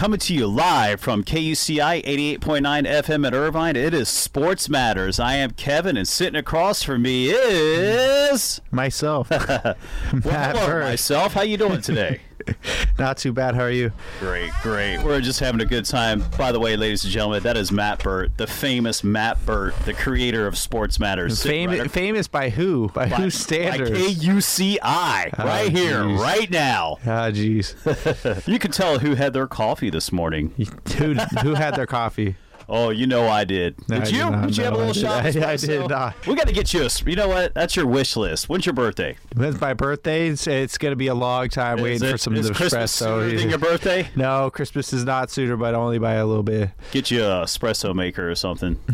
coming to you live from KUCI 88.9 FM at Irvine. It is Sports Matters. I am Kevin, and sitting across from me is myself. Matt myself. How you doing today? Not too bad. How are you? Great, great. We're just having a good time. By the way, ladies and gentlemen, that is Matt Burt, the famous Matt Burt, the creator of Sports Matters. Sitting Famous, by who? By, by- whose standards? By KUCI, right here, right now. Ah, jeez. You can tell who had their coffee this morning. who who had their coffee? Oh, you know I did. Did I you? did. Did you have a little I shot? of I did not. We got to get you. a. you know what? That's your wish list. When's your birthday? When's my birthday? It's, it's going to be a long time Is waiting it- for some is Christmas sooner espresso. than your birthday? no, Christmas is not sooner, but only by a little bit. Get you a espresso maker or something.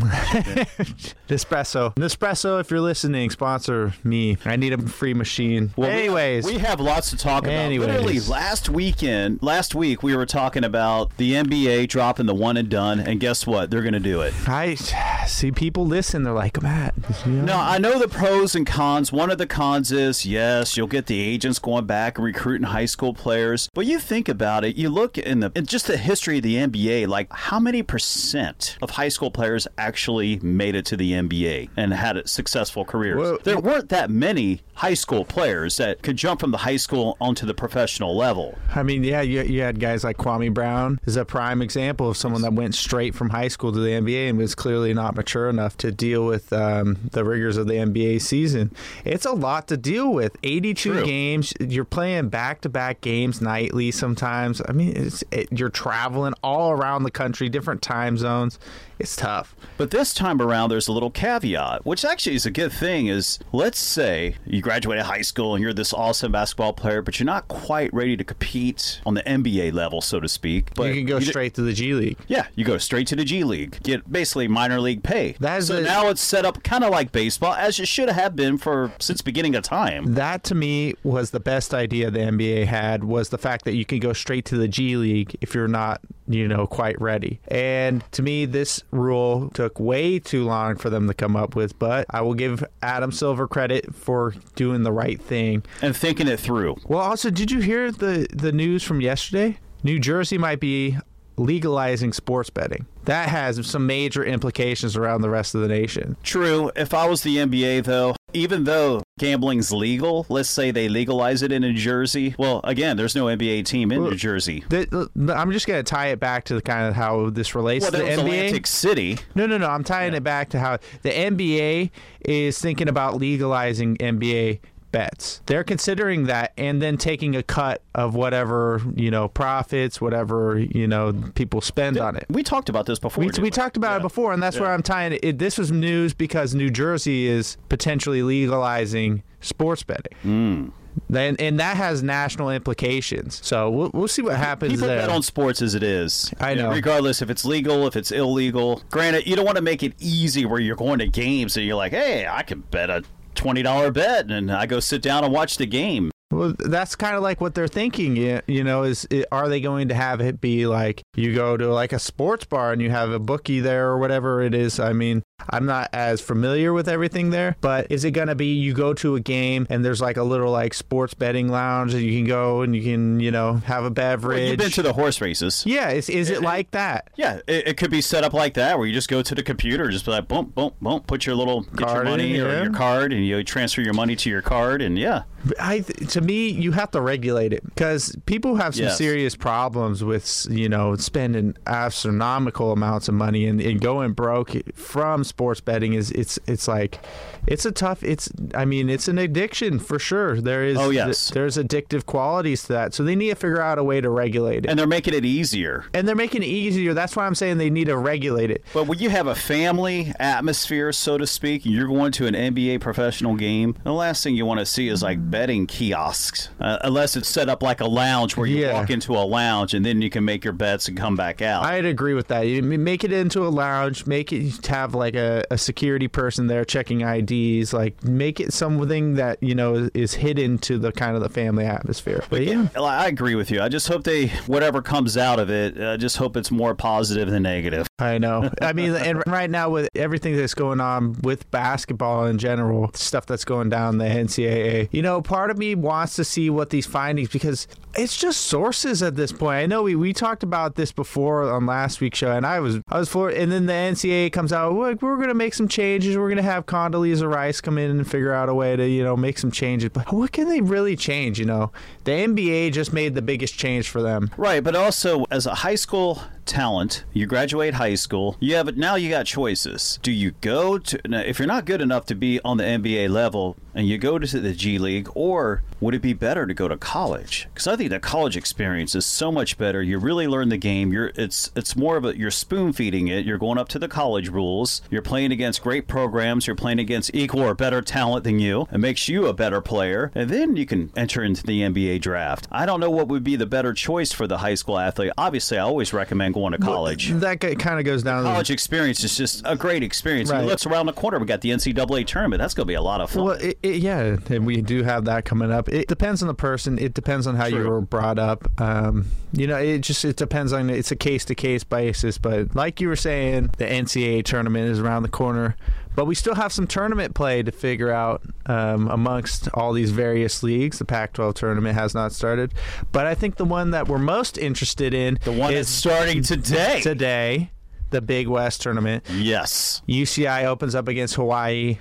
Nespresso. Nespresso, if you're listening, sponsor me. I need a free machine. Well, Anyways, we have lots to talk about. Anyways. Literally, last weekend, last week, we were talking about the NBA dropping the one and done, and guess what? They're going to do it. I see people listen. They're like, Matt. You know, No, I know the pros and cons. One of the cons is yes, you'll get the agents going back and recruiting high school players. But you think about it, you look in the in just the history of the NBA, like how many percent of high school players actually made it to the NBA and had a successful careers? Well, there weren't that many high school players that could jump from the high school onto the professional level. I mean, yeah, you, you had guys like Kwame Brown is a prime example of someone that went straight from high school to the NBA and was clearly not mature enough to deal with um, the rigors of the NBA season. It's a lot to deal with. 82 True. games. You're playing back to back games nightly sometimes. I mean, it's, it, you're traveling all around the country, different time zones. It's tough. But this time around, there's a little caveat, which actually is a good thing. Is let's say you graduated high school and you're this awesome basketball player, but you're not quite ready to compete on the NBA level, so to speak. But you can go d- straight to the G League. yeah, you go straight to the G League, get basically minor league pay. That is so the- now it's set up kind of like baseball, as it should have been for since beginning of time. That to me was the best idea the NBA had was the fact that you can go straight to the G League if you're not, you know, quite ready. And to me, this rule took way too long for them to come up with, but I will give Adam Silver credit for doing the right thing. And thinking it through. Well, also, did you hear the the news from yesterday? New Jersey might be legalizing sports betting. That has some major implications around the rest of the nation. True. If I was the NBA, though, even though gambling's legal, let's say they legalize it in New Jersey. Well, again, there's no NBA team in New Jersey. The, the- I'm just going to tie it back to the kind of how this relates Well, to the NBA. Atlantic City. No, no, no. I'm tying it back to how the NBA is thinking about legalizing NBA bets. They're considering that and then taking a cut of whatever, you know, profits, whatever, you know, people spend on it. We talked about this before. We, we talked about Yeah. it before, and that's where I'm tying it. it. This was news because New Jersey is potentially legalizing sports betting. Mm. Then, and that has national implications. So we'll, we'll see what happens People there. bet on sports as it is. I know. Regardless if it's legal, if it's illegal. Granted, you don't want to make it easy where you're going to games and you're like, hey, I can bet a $20 bet and I go sit down and watch the game. Well, that's kind of like what they're thinking. You know, is are they going to have it be like you go to like a sports bar and you have a bookie there or whatever it is? I mean, I'm not as familiar with everything there, but is it going to be you go to a game and there's like a little like sports betting lounge that you can go and you can you know have a beverage? Well, you've been to the horse races. yeah, is is it like that? Yeah, it, it could be set up like that, where you just go to the computer, just be like, boom, boom, boom, put your little get your in, money or yeah. your card, and you transfer your money to your card, and yeah, I to me, you have to regulate it because people have some Yes. serious problems with you know spending astronomical amounts of money and, and going broke from sports betting is it's it's like it's a tough it's I mean it's an addiction for sure. There is Oh, yes. there's addictive qualities to that, so they need to figure out a way to regulate it. and they're making it easier. And they're making it easier. That's why I'm saying they need to regulate it. But when you have a family atmosphere, so to speak, and you're going to an NBA professional game, the last thing you want to see is like betting kiosks, uh, unless it's set up like a lounge where you Yeah. walk into a lounge and then you can make your bets and come back out. I'd agree with that. You make it into a lounge, make it have like a, a security person there checking IDs, like make it something that, you know, is, is hidden to the kind of the family atmosphere. But yeah. I agree with you. I just hope they, whatever comes out of it, I just hope it's more positive than negative. I know. I mean, and right now with everything that's going on with basketball in general, stuff that's going down the NCAA, you know, part of me wants to see what these findings because it's just sources at this point. I know we, we talked about this before on last week's show, and I was I was for, and then the NCAA comes out, like we're going to make some changes. We're going to have Condoleezza Rice come in and figure out a way to you know make some changes. But what can they really change? You know, the NBA just made the biggest change for them. Right, but also as a high school talent, you graduate high school, you have now you got choices. Do you go to if you're not good enough to be on the NBA level and you go to the G League, or would it be better to go to college? Because I think the college experience is so much better. You really learn the game. You're it's it's more of a you're spoon feeding it. You're going up to the college rules. You're playing against great programs. You're playing against equal or better talent than you. It makes you a better player, and then you can enter into the NBA draft. I don't know what would be the better choice for the high school athlete. Obviously, I always recommend going to college. Well, that kind of goes down. The college experience is just a great experience. Right. Looks around the corner. We got the NCAA tournament. That's going to be a lot of fun. Well, it, it, yeah, and we do have that coming up. It depends on the person. It depends on how True. you were brought up. Um, you know, it just it depends on. It's a case to case basis. But like you were saying, the NCAA tournament is around the corner. But we still have some tournament play to figure out um, amongst all these various leagues. The Pac 12 tournament has not started. But I think the one that we're most interested in the one is starting today. Today, the Big West tournament. Yes. UCI opens up against Hawaii.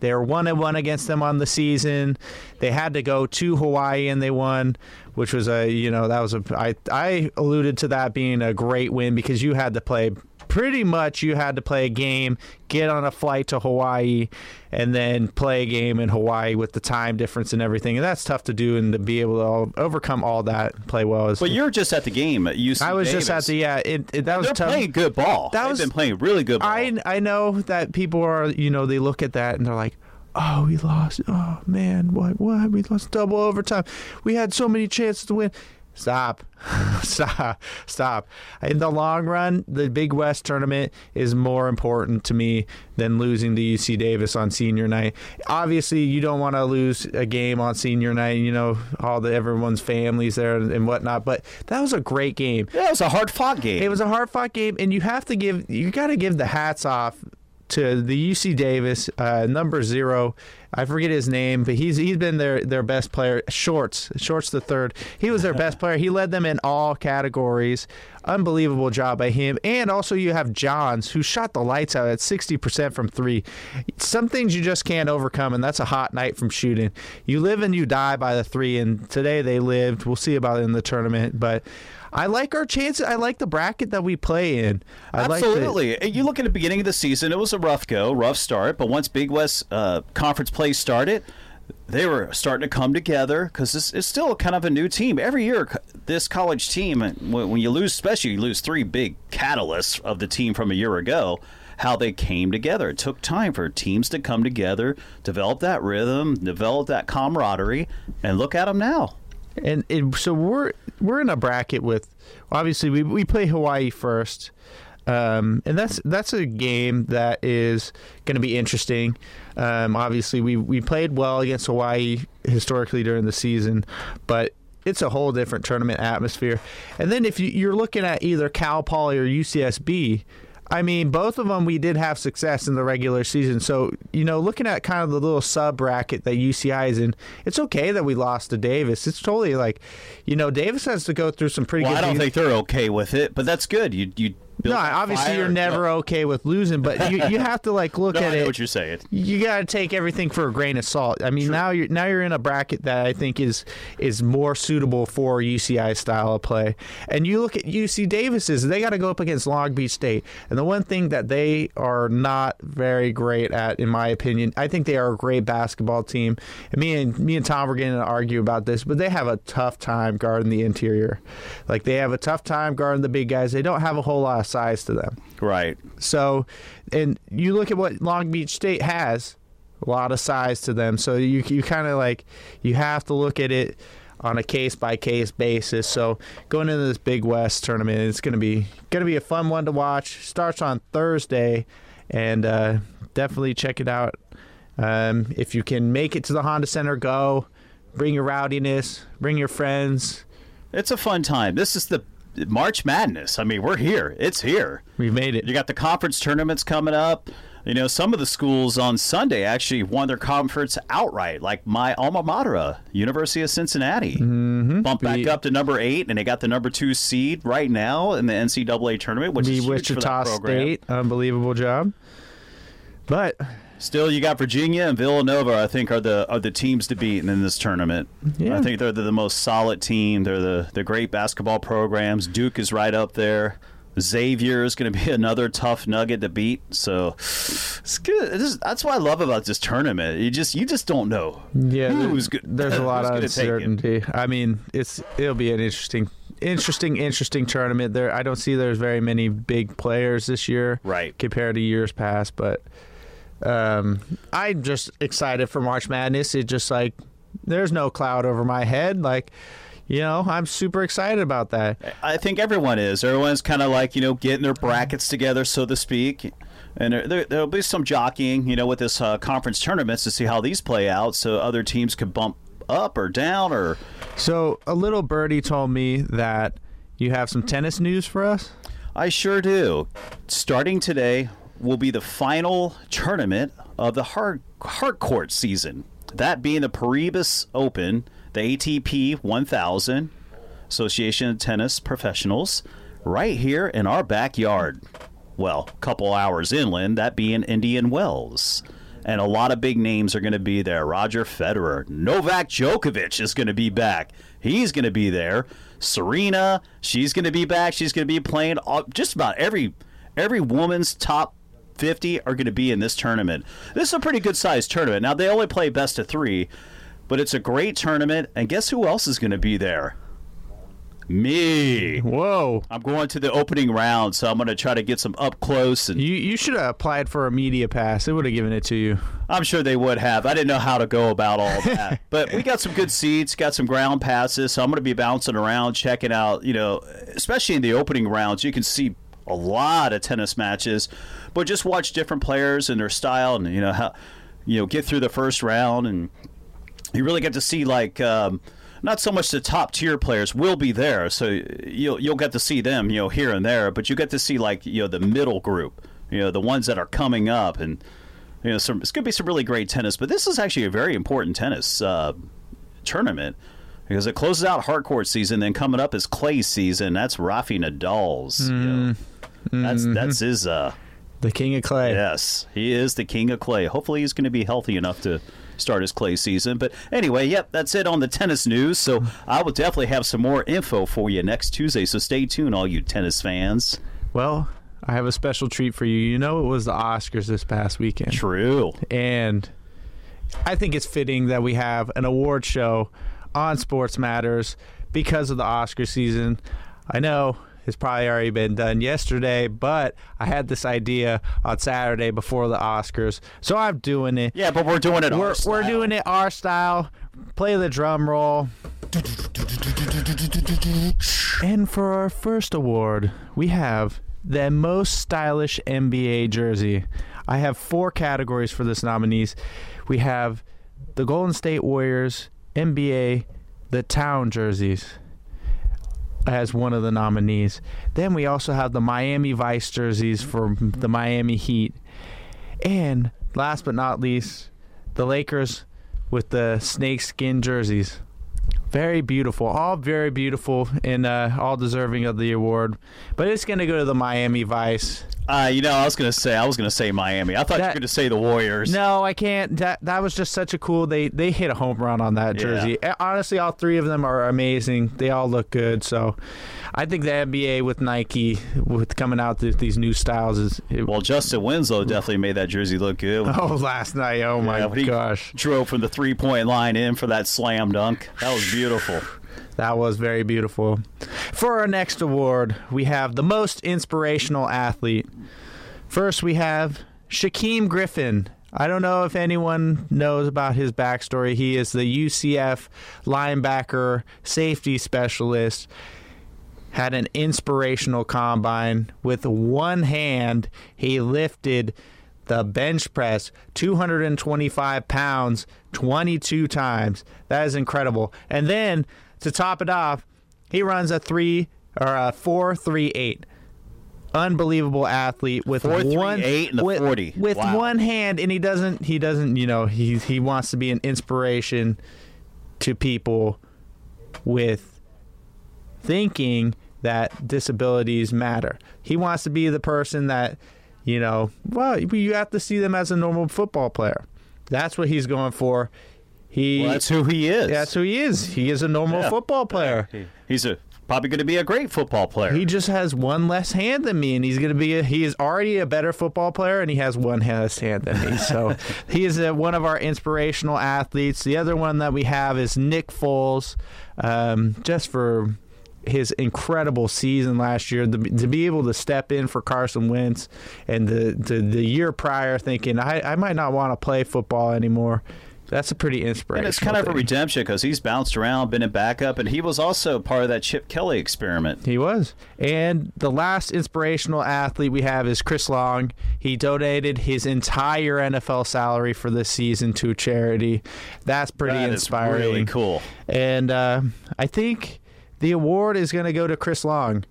They're one and one against them on the season. They had to go to Hawaii and they won, which was a you know that was a I I alluded to that being a great win because you had to play pretty much you had to play a game, get on a flight to Hawaii, and then play a game in Hawaii with the time difference and everything. And that's tough to do, and to be able to overcome all that, play well. Is, but you're just at the game at UC. I was Davis. just at the yeah. It, it, that was They're tough. playing good ball. That They've was, been playing really good ball. I I know that people are you know they look at that and they're like. Oh, we lost. Oh man, what? What? We lost double overtime. We had so many chances to win. Stop. stop. Stop. In the long run, the Big West tournament is more important to me than losing to UC Davis on senior night. Obviously, you don't want to lose a game on senior night, you know, all the everyone's families there and whatnot, but that was a great game. Yeah, it was a hard fought game. It was a hard fought game, and you have to give you got to give the hats off to the UC Davis uh, number zero. I forget his name, but he's he's been their their best player. Shorts, Shorts the third. He was their best player. He led them in all categories. Unbelievable job by him. And also you have Johns who shot the lights out at 60% from 3. Some things you just can't overcome and that's a hot night from shooting. You live and you die by the 3 and today they lived. We'll see about it in the tournament, but I like our chances. I like the bracket that we play in. I Absolutely. Like the, you look at the beginning of the season, it was a rough go, rough start, but once Big West uh, conference play started, they were starting to come together because it's, it's, still kind of a new team. Every year, this college team, when you lose, especially you lose three big catalysts of the team from a year ago, how they came together. It took time for teams to come together, develop that rhythm, develop that camaraderie, and look at them now. And it, so we're we're in a bracket with obviously we we play Hawaii first. Um, and that's that's a game that is going to be interesting. Um, obviously, we we played well against Hawaii historically during the season, but it's a whole different tournament atmosphere. And then if you, you're looking at either Cal Poly or UCSB, I mean, both of them we did have success in the regular season. So, you know, looking at kind of the little sub bracket that UCI is in, it's okay that we lost to Davis. It's totally like, you know, Davis has to go through some pretty well, good I don't think they're okay with it, but that's good. You you no, obviously you're never okay with losing, but you, you have to like look no, at it. What you're saying? You got to take everything for a grain of salt. I mean, True. now you're now you're in a bracket that I think is is more suitable for UCI style of play. And you look at UC Davis's; they got to go up against Long Beach State. And the one thing that they are not very great at, in my opinion, I think they are a great basketball team. And me and me and Tom were going to argue about this, but they have a tough time guarding the interior. Like they have a tough time guarding the big guys. They don't have a whole lot size to them. Right. So, and you look at what Long Beach State has, a lot of size to them. So you you kind of like you have to look at it on a case by case basis. So going into this Big West tournament, it's gonna be gonna be a fun one to watch. Starts on Thursday, and uh, definitely check it out. Um, if you can make it to the Honda Center, go. Bring your rowdiness. Bring your friends. It's a fun time. This is the March Madness. I mean, we're here. It's here. We've made it. You got the conference tournaments coming up. You know, some of the schools on Sunday actually won their conference outright, like my alma mater, University of Cincinnati. Mm-hmm. Bumped back up to number eight, and they got the number two seed right now in the NCAA tournament, which is huge for that Wichita program. State, unbelievable job. But Still, you got Virginia and Villanova. I think are the are the teams to beat in this tournament. Yeah. I think they're the, the most solid team. They're the the great basketball programs. Duke is right up there. Xavier is going to be another tough nugget to beat. So it's good. It is- that's what I love about this tournament. You just you just don't know yeah, who's good. there's a lot of gonna take it. uncertainty. I mean, it's it'll be an interesting, interesting, interesting tournament. There, I don't see there's very many big players this year, Right. compared to years past. But um, I'm just excited for March Madness. It's just like there's no cloud over my head. Like, you know, I'm super excited about that. I think everyone is. Everyone's kind of like you know getting their brackets together, so to speak. And there, there, there'll be some jockeying, you know, with this uh, conference tournaments to see how these play out, so other teams could bump up or down or So a little birdie told me that you have some tennis news for us. I sure do. Starting today will be the final tournament of the hard hard court season. That being the Paribas Open, the ATP 1000 Association of Tennis Professionals, right here in our backyard. Well, a couple hours inland, that being Indian Wells. And a lot of big names are going to be there. Roger Federer, Novak Djokovic is going to be back. He's going to be there. Serena, she's going to be back. She's going to be playing. all- Just about every every woman's top 50 are going to be in this tournament. This is a pretty good sized tournament. Now they only play best of 3, but it's a great tournament. And guess who else is going to be there? Me. Whoa. I'm going to the opening round, so I'm going to try to get some up close and You you should have applied for a media pass. They would have given it to you. I'm sure they would have. I didn't know how to go about all that. but we got some good seats, got some ground passes, so I'm going to be bouncing around, checking out, you know, especially in the opening rounds, you can see a lot of tennis matches, but just watch different players and their style and, you know, how, you know, get through the first round and you really get to see like um, not so much the top tier players will be there, so you'll you'll get to see them, you know, here and there, but you get to see like you know the middle group, you know, the ones that are coming up, and you know, some, it's going to be some really great tennis. But this is actually a very important tennis uh, tournament because it closes out hardcourt season. Then coming up is clay season. That's Rafi Nadal's. you know. That's that's his. Uh, The king of clay. Yes, he is the king of clay. Hopefully, he's going to be healthy enough to start his clay season. But anyway, yep, that's it on the tennis news. So I will definitely have some more info for you next Tuesday. So stay tuned, all you tennis fans. Well, I have a special treat for you. You know, it was the Oscars this past weekend. True. And I think it's fitting that we have an award show on Sports Matters because of the Oscar season. I know it's probably already been done yesterday, but I had this idea on Saturday before the Oscars. So I'm doing it. Yeah, but we're doing it. We're, our we're doing it our style. Play the drum roll. And for our first award, we have the most stylish NBA jersey. I have four categories for this nominees. We have the Golden State Warriors NBA the Town jerseys as one of the nominees. Then we also have the Miami Vice jerseys for the Miami Heat. And last but not least, the Lakers with the snakeskin jerseys. Very beautiful, all very beautiful, and uh, all deserving of the award. But it's going to go to the Miami Vice. Uh, you know, I was going to say, I was going to say Miami. I thought you That- were going to say the Warriors. No, I can't. That that was just such a cool. They they hit a home run on that jersey. Eh, Honestly, all three of them are amazing. They all look good. So, I think the NBA with Nike with coming out with these new styles is. It, Well, Justise Winslow definitely made that jersey look good. oh, last night. Oh my Yeah, gosh, Drove from the three point line in for that slam dunk. That was beautiful. That was very beautiful. For our next award, we have the most inspirational athlete. First, we have Shaquem Griffin. I don't know if anyone knows about his backstory. He is the UCF linebacker, safety specialist. Had an inspirational combine. With one hand, he lifted the bench press 225 pounds 22 times. That is incredible. And then to top it off, he runs a three or uh, four three eight. Unbelievable athlete with 4'3", one eight, and a with, 40. with Wow. one hand, and he doesn't. He doesn't. You know, he he wants to be an inspiration to people with thinking that disabilities matter. He wants to be the person that, you know, well, you have to see them as a normal football player. That's what he's going for. He Well, that's who he is. that's who he is. He is a normal Yeah. football player. He- He's a probably going to be a great football player. He just has one less hand than me, and he's going to be. A, he is already a better football player, and he has one less hand than me. So he is a, one of our inspirational athletes. The other one that we have is Nick Foles, um, just for his incredible season last year to, be- to be able to step in for Carson Wentz, and the the, the year prior thinking I, I might not want to play football anymore. That's a pretty inspirational. and it's kind of a redemption because he's bounced around, been a backup, and he was also part of that Chip Kelly experiment. He was. And the last inspirational athlete we have is Chris Long. He donated his entire NFL salary for this season to charity. That's pretty That inspiring. really cool. And uh, I think the award is going to go to Chris Long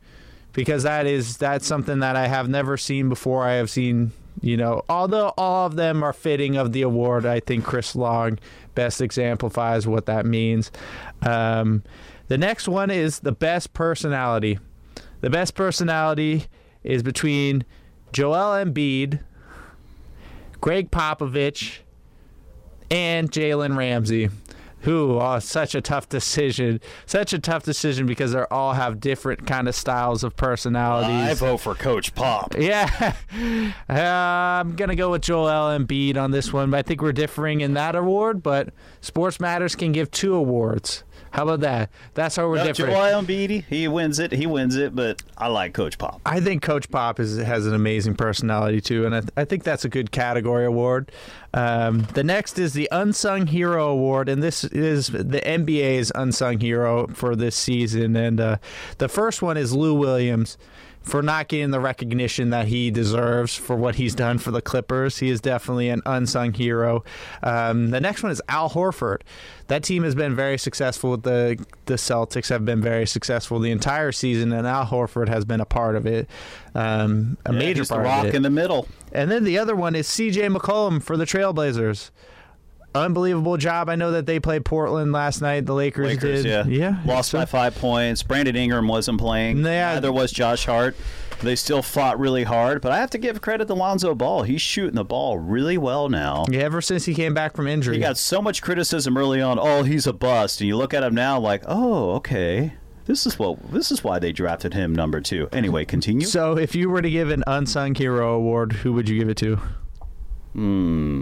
because that is that's something that I have never seen before. I have seen, you know, although all of them are fitting of the award, I think Chris Long best exemplifies what that means. Um, the next one is the best personality. The best personality is between Joel Embiid, Gregg Popovich, and Jalen Ramsey. Who oh, such a tough decision, such a tough decision because they all have different kind of styles of personalities. I vote for Coach Pop. Yeah, uh, I'm gonna go with Joel Embiid on this one, but I think we're differing in that award. But Sports Matters can give two awards. How about that? That's how we're Uh, different. Joel Embiid, he wins it. He wins it, but I like Coach Pop. I think Coach Pop is, has an amazing personality too, and I, I think that's a good category award. Um, the next is the Unsung Hero Award, and this is the NBA's Unsung Hero for this season. And uh, the first one is Lou Williams for not getting the recognition that he deserves for what he's done for the Clippers. He is definitely an unsung hero. Um, the next one is Al Horford. That team has been very successful with the the Celtics have been very successful the entire season, and Al Horford has been a part of it, um, a Yeah, major part rock of it. in the middle. And then the other one is C.J. McCollum for the Trailblazers. Unbelievable job. I know that they played Portland last night. The Lakers, Lakers, did. yeah, yeah lost So- by five points. Brandon Ingram wasn't playing. Yeah. Neither was Josh Hart. They still fought really hard, but I have to give credit to Lonzo Ball. He's shooting the ball really well now. Yeah, ever since he came back from injury. He got so much criticism early on. Oh, he's a bust, and you look at him now like, oh, okay. This is what. This is why they drafted him number two. Anyway, continue. So, if you were to give an unsung hero award, who would you give it to? Hmm,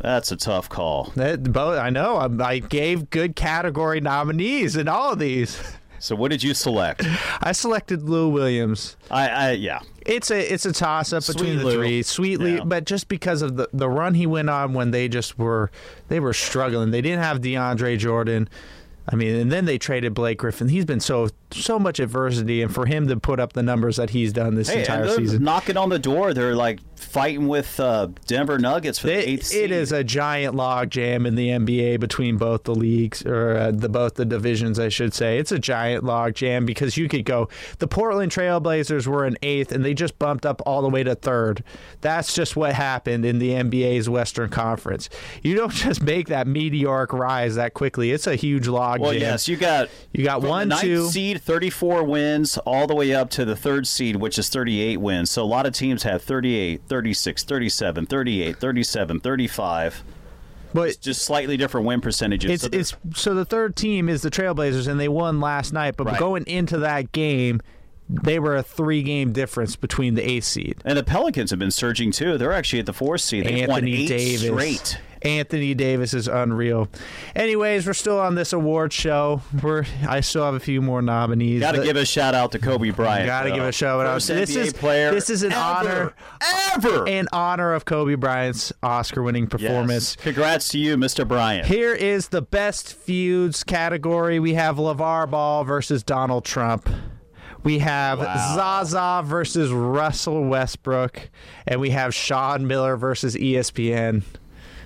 that's a tough call. That, both, I know. I, I gave good category nominees in all of these. So, what did you select? I selected Lou Williams. I, I yeah. It's a it's a toss up between Sweet the Lou. three. Sweetly, Yeah. but just because of the the run he went on when they just were they were struggling. They didn't have DeAndre Jordan. I mean, and then they traded Blake Griffin. He's been so so much adversity, and for him to put up the numbers that he's done this Hey, entire season, knocking on the door. They're like fighting with uh, Denver Nuggets for the eighth it, seed. is a giant log jam in the NBA between both the leagues or uh, the both the divisions, I should say. It's a giant log jam because you could go. The Portland Trailblazers were in eighth, and they just bumped up all the way to third. That's just what happened in the NBA's Western Conference. You don't just make that meteoric rise that quickly. It's a huge log jam. Well, jam. yes, you got You got one, two. seed, thirty-four wins, all the way up to the third seed, which is thirty-eight wins. So a lot of teams have 38, 36, 37, 38, 37, 35. but Just slightly different win percentages. It's So it's so the third team is the Trailblazers and they won last night, but Right. going into that game, they were a three game difference between the eighth seed. and the Pelicans have been surging too. They're actually at the fourth seed. They've won Anthony eight Davis. straight. Anthony Davis is unreal. Anyways, we're still on this award show. We're I still have a few more nominees. Got to give a shout out to Kobe Bryant. Gotta give a shout out. First This NBA is- player. this is an ever, honor. Ever. in honor of Kobe Bryant's Oscar-winning performance. Yes. Congrats to you, Mr. Bryant. Here is the best feuds category. We have LeVar Ball versus Donald Trump. We have Wow. Zaza versus Russell Westbrook. And we have Sean Miller versus ESPN.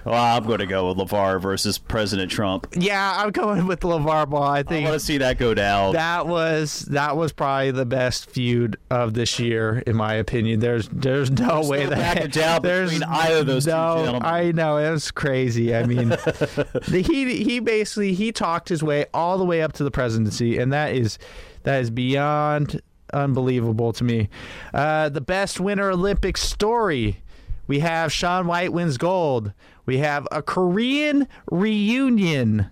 Well, I'm going to go with LeVar versus President Trump. Yeah, I'm going with LeVar Ball. I think I want to see that go down. that was that was probably the best feud of this year, in my opinion. There's there's no way no that down there's between either of those two no, gentlemen. I know it was crazy. I mean, the, he he basically he talked his way all the way up to the presidency, and that is that is beyond unbelievable to me. Uh, the best Winter Olympic story. We have Shaun White wins gold. We have a Korean reunion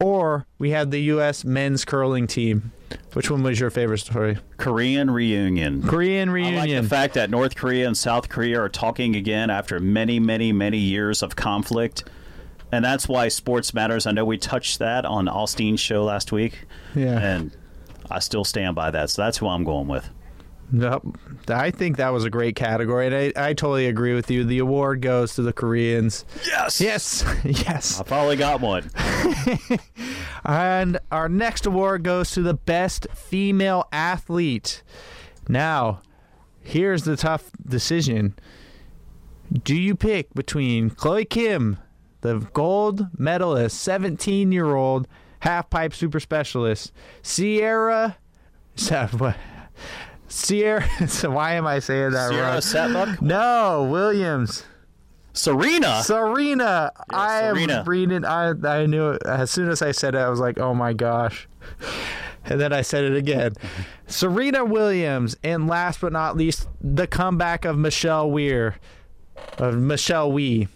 or we have the U.S. men's curling team. Which one was your favorite story? Korean reunion. Korean reunion. I like the fact that North Korea and South Korea are talking again after many, many, many years of conflict. And that's why sports matters. I know we touched that on Alstein's show last week. Yeah. And I still stand by that. So that's who I'm going with. Yep. I think that was a great category, and I, I totally agree with you. The award goes to the Koreans. Yes. Yes, yes. I finally got one. And our next award goes to the best female athlete. Now, here's the tough decision. Do you pick between Chloe Kim, the gold medalist, 17 year old half pipe super specialist, Sierra. Sierra. So why am I saying that Sierra wrong? Setbuck? No, Williams. Serena. Serena. I am reading. I I knew it. as soon as I said it, I was like, oh my gosh. And then I said it again. Serena Williams, and last but not least, the comeback of Michelle Weir, of Michelle Wie.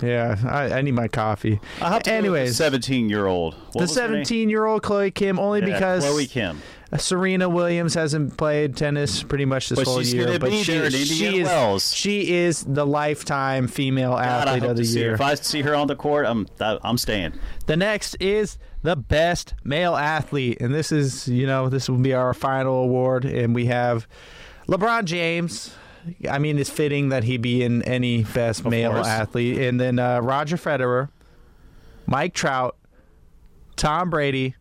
Yeah, I, I need my coffee. I have to Anyways, 17 year old. the 17 year old Chloe Kim, only because Chloe Kim. Serena Williams hasn't played tennis pretty much this But whole year, but she, there she is Wells. she is the lifetime female God, athlete of the year. If I see her on the court, I'm I'm staying. The next is the best male athlete, and this is you know this will be our final award, and we have LeBron James. I mean, it's fitting that he be in any best male course. athlete, and then uh, Roger Federer, Mike Trout, Tom Brady,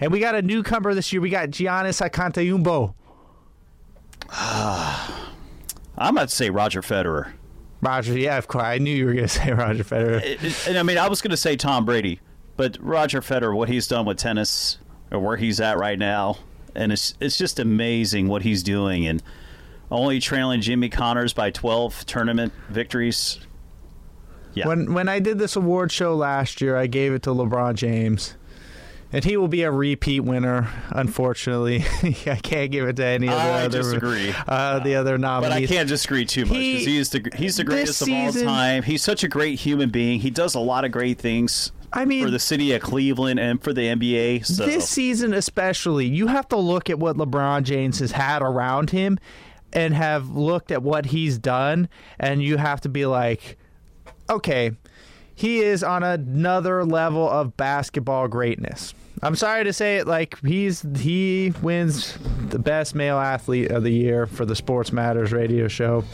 and we got a newcomer this year. We got Giannis Antetokounmpo. Ah. I'm about to say Roger Federer. Roger, yeah, of course. I knew you were going to say Roger Federer. And I mean, I was going to say Tom Brady, but Roger Federer, what he's done with tennis, or where he's at right now, and it's it's just amazing what he's doing, and only trailing Jimmy Connors by 12 tournament victories. Yeah, When when I did this award show last year, I gave it to LeBron James. And he will be a repeat winner, unfortunately. I can't give it to any of the I other disagree. Uh, the other nominees, but I can't disagree too much He- because he's the he's the greatest of season- all time. He's such a great human being. He does a lot of great things I mean, for the city of Cleveland and for the NBA. So this season especially, you have to look at what LeBron James has had around him and have looked at what he's done and you have to be like okay, he is on another level of basketball greatness. I'm sorry to say it like he's he wins the best male athlete of the year for the Sports Matters radio show.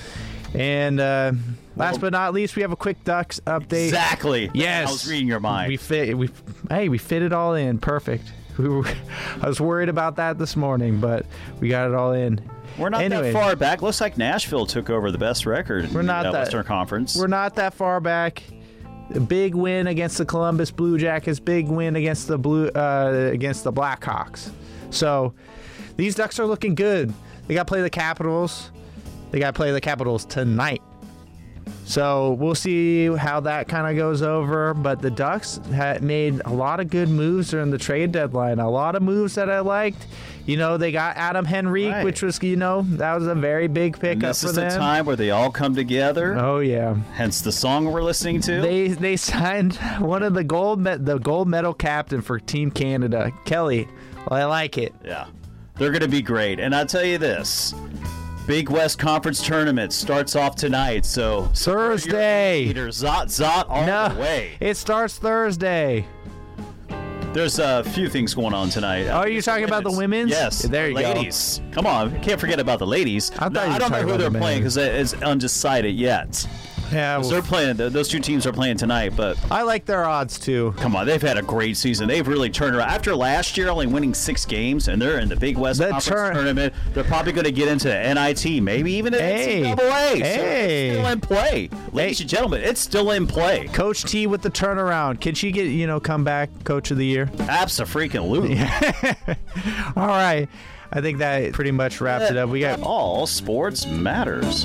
And uh, last but not least, we have a quick Ducks update. exactly. Yes, I was reading your mind. We fit. We hey, we fit it all in. Perfect. We were, I was worried about that this morning, but we got it all in. We're not Anyway, that far back. Looks like Nashville took over the best record We're not the that- Western Conference. We're not that far back. Big win against the Columbus Blue Jackets. Big win against the blue uh, against the Blackhawks. So these Ducks are looking good. They got to play the Capitals. They got to play the Capitals tonight. So we'll see how that kind of goes over. But the Ducks had made a lot of good moves during the trade deadline. A lot of moves that I liked. You know, they got Adam Henrique, Right. which was, you know, that was a very big and pickup this is them. the time where they all come together. Oh yeah. Hence the song we're listening to. They they signed one of the gold me- the gold medal captain for Team Canada, Kelly. Well, I like it. yeah, they're going to be great. And I'll tell you this: Big West Conference tournament starts off tonight. So Thursday. Peter Zot Zot all No, the way. it starts Thursday. There's a few things going on tonight. Oh, you're talking about the women's? Yes. There you go. ladies. Come on, can't forget about the ladies. I thought No, you were I don't know who they're the playing because it's undecided yet. Yeah, well- they're playing. Those two teams are playing tonight, but I like their odds too. come on, they've had a great season. They've really turned around after last year only winning six games, and they're in the Big West The Conference turn- tournament. They're probably going to get into the NIT, maybe even an Hey. NCAA. So Hey. it's still in play, ladies Hey. and gentlemen. It's still in play. Coach T with the turnaround. Can she get you know come back Coach of the Year? Absolutely. All right. I think that pretty much wraps it up. We got all sports matters.